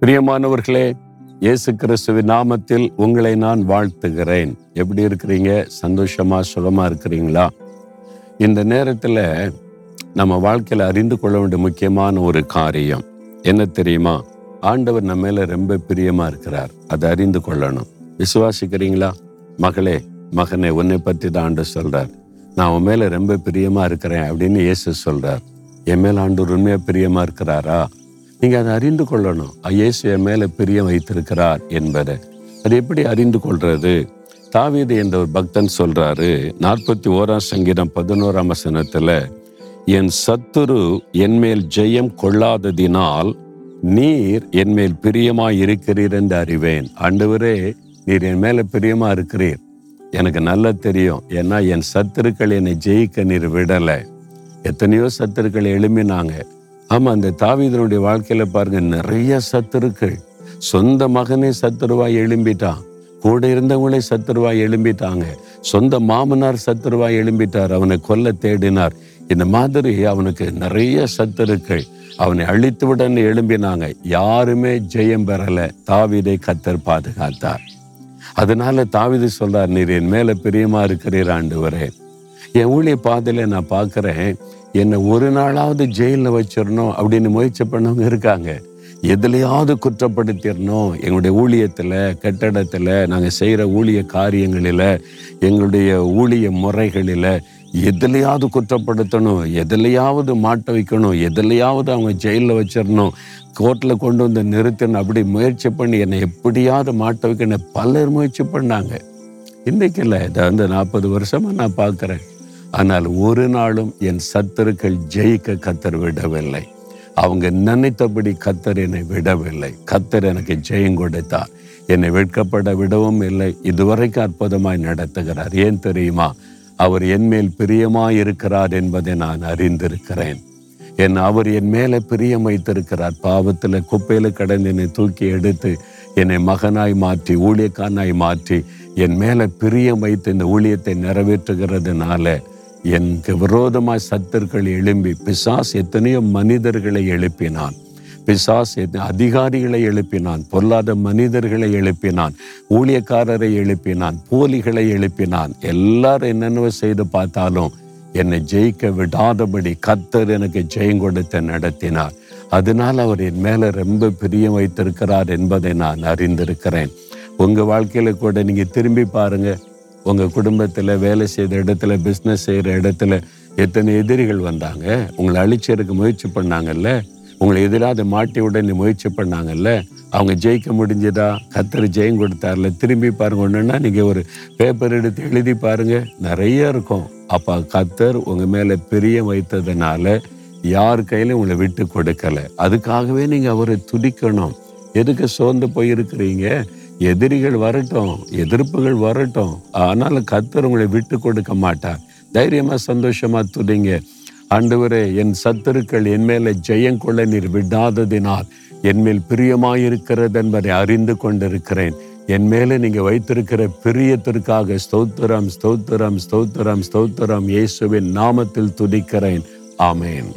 பிரியமானவர்களே இயேசு கிறிஸ்துவின் நாமத்தில் உங்களை நான் வாழ்த்துகிறேன். எப்படி இருக்கிறீங்க? சந்தோஷமா சுகமா இருக்கிறீங்களா? இந்த நேரத்தில் நம்ம வாழ்க்கையில் அறிந்து கொள்ள வேண்டிய முக்கியமான ஒரு காரியம் என்ன தெரியுமா? ஆண்டவர் நம்ம மேல ரொம்ப பிரியமா இருக்கிறார். அதை அறிந்து கொள்ளணும். விசுவாசிக்கிறீங்களா? மகளே மகனே உன்னை பற்றி தான் ஆண்டு சொல்றார். நான் உன் மேல ரொம்ப பிரியமா இருக்கிறேன் அப்படின்னு இயேசு சொல்றார். என் மேல ஆண்டு உண்மையா பிரியமா இருக்கிறாரா? நீங்க அதை அறிந்து கொள்ளணும். இயேசு என் மேல பிரியம் வைத்திருக்கிறார் என்பதை. அது எப்படி அறிந்து கொள்றது? தாவீது என்ற ஒரு பக்தன் சொல்றாரு நாற்பத்தி ஓராம் சங்கீதம் பதினோராம் வசனத்துல என் சத்துரு என்மேல் ஜெயம் கொள்ளாததினால் நீர் என்மேல் பிரியமாக இருக்கிறீர் என்று அறிவேன். ஆண்டவரே நீர் என் மேல பிரியமா இருக்கிறீர். எனக்கு நல்லா தெரியும். ஏன்னா என் சத்துருக்கள் என்னை ஜெயிக்க நீர் விடலை. எத்தனையோ சத்துருக்கள் எழும்பினாங்க. ஆமா அந்த தாவீதனுடைய வாழ்க்கையில பாருங்க நிறைய சத்துருக்கள். சொந்த மகனே சத்துருவாய் எழும்பிட்டான். கூட இருந்தவங்களே சத்துருவாய் எழும்பிட்டாங்க. சொந்த மாமனார் சத்துருவாய் எழும்பிட்டார். அவனை கொல்ல தேடினார். இந்த மாதிரி அவனுக்கு நிறைய சத்துருக்கள். அவனை அழித்து எழும்பினாங்க. யாருமே ஜெயம் பெறல. தாவீதை கத்தர் பாதுகாத்தார். அதனால தாவீது சொல்றார் நீர் என் மேல பிரியமா இருக்கிறீர் ஆண்டவரே. என் ஊழிய பாதையில நான் பார்க்குறேன். என்னை ஒரு நாளாவது ஜெயிலில் வச்சிடணும் அப்படின்னு முயற்சி பண்ணவங்க இருக்காங்க. எதுலையாவது குற்றப்படுத்திடணும். எங்களுடைய ஊழியத்தில் கட்டடத்தில் நாங்கள் செய்கிற ஊழிய காரியங்களில் எங்களுடைய ஊழிய முறைகளில் எதுலையாவது குற்றப்படுத்தணும். எதுலையாவது மாட்ட வைக்கணும். எதுலையாவது அவங்க ஜெயிலில் வச்சிடணும். கோர்ட்டில் கொண்டு வந்து நிறுத்தணும் அப்படி முயற்சி பண்ணி என்னை எப்படியாவது மாட்ட வைக்கணும். பலர் முயற்சி பண்ணாங்க. இன்றைக்கு இல்லை இதை வந்து நாற்பது வருஷமாக நான் பார்க்குறேன் ஆனால் ஒரு நாளும் என் சத்தருக்கள் ஜெயிக்க கத்தர் விடவில்லை. அவங்க நினைத்தபடி கத்தர் என்னை விடவில்லை. கத்தர் எனக்கு ஜெயம் கொடுத்தார். என்னை வெட்கப்பட விடவும் இல்லை. இதுவரைக்கும் அற்புதமாய் நடத்துகிறார். ஏன் தெரியுமா? அவர் என் மேல் பிரியமாய் இருக்கிறார் என்பதை நான் அறிந்திருக்கிறேன். என் அவர் என் மேலே பிரியம் வைத்திருக்கிறார். பாவத்தில் குப்பையில் கடந்து என்னை தூக்கி எடுத்து என்னை மகனாய் மாற்றி ஊழியக்காரனாய் மாற்றி என் மேலே பிரியம் வைத்து இந்த ஊழியத்தை நிறைவேற்றுகிறதுனால எனக்கு விரோதமாய் சத்தர்கள் எழும்பி பிசாஸ் எத்தனையோ மனிதர்களை எழுப்பினான். பிசாஸ் அதிகாரிகளை எழுப்பினான் பொல்லாத மனிதர்களை எழுப்பினான் ஊழியக்காரரை எழுப்பினான் போலிகளை எழுப்பினான். எல்லாரும் என்னென்ன செய்து பார்த்தாலும் என்னை ஜெயிக்க விடாதபடி கத்தர் எனக்கு ஜெயம் கொடுத்து நடத்தினார். அதனால் அவர் என் மேலே ரொம்ப பிரியம் வைத்திருக்கிறார் என்பதை நான் அறிந்திருக்கிறேன். உங்க வாழ்க்கையில கூட நீங்கள் திரும்பி பாருங்க. உங்கள் குடும்பத்தில் வேலை செய்த இடத்துல பிஸ்னஸ் செய்கிற இடத்துல எத்தனை எதிரிகள் வந்தாங்க? உங்களை அழிச்சதுக்கு முயற்சி பண்ணாங்கல்ல? உங்களை எதிராக மாட்டி உடனே முயற்சி பண்ணாங்கல்ல? அவங்க ஜெயிக்க முடிஞ்சதா? கத்தர் ஜெயம் கொடுத்தார்ல. திரும்பி பாருங்க ஒன்றுன்னா நீங்கள் ஒரு பேப்பர் எடுத்து எழுதி பாருங்க. நிறைய இருக்கும். அப்போ கத்தர் உங்கள் மேலே பிரியம் வைத்ததுனால யார் கையிலும் உங்களை விட்டு கொடுக்கல. அதுக்காகவே நீங்கள் அவரை துடிக்கணும் எதுக்கு சோர்ந்து போயிருக்கிறீங்க? எதிரிகள் வரட்டும் எதிர்ப்புகள் வரட்டும். ஆனாலும் கத்தர் உங்களை விட்டு கொடுக்க மாட்டார். தைரியமா சந்தோஷமா துடிங்க ஆண்டவரே என் சத்துருக்கள் என் மேல ஜெயம் கொள்ள நீர் விடாததினால் என் மேல் பிரியமாயிருக்கிறது என்பதை அறிந்து கொண்டிருக்கிறேன். என் மேல நீங்க வைத்திருக்கிற பிரியத்திற்காக ஸ்தோத்திரம் ஸ்தோத்திரம் ஸ்தோத்திரம் ஸ்தோத்திரம். இயேசுவின் நாமத்தில் துதிக்கிறேன். ஆமேன்.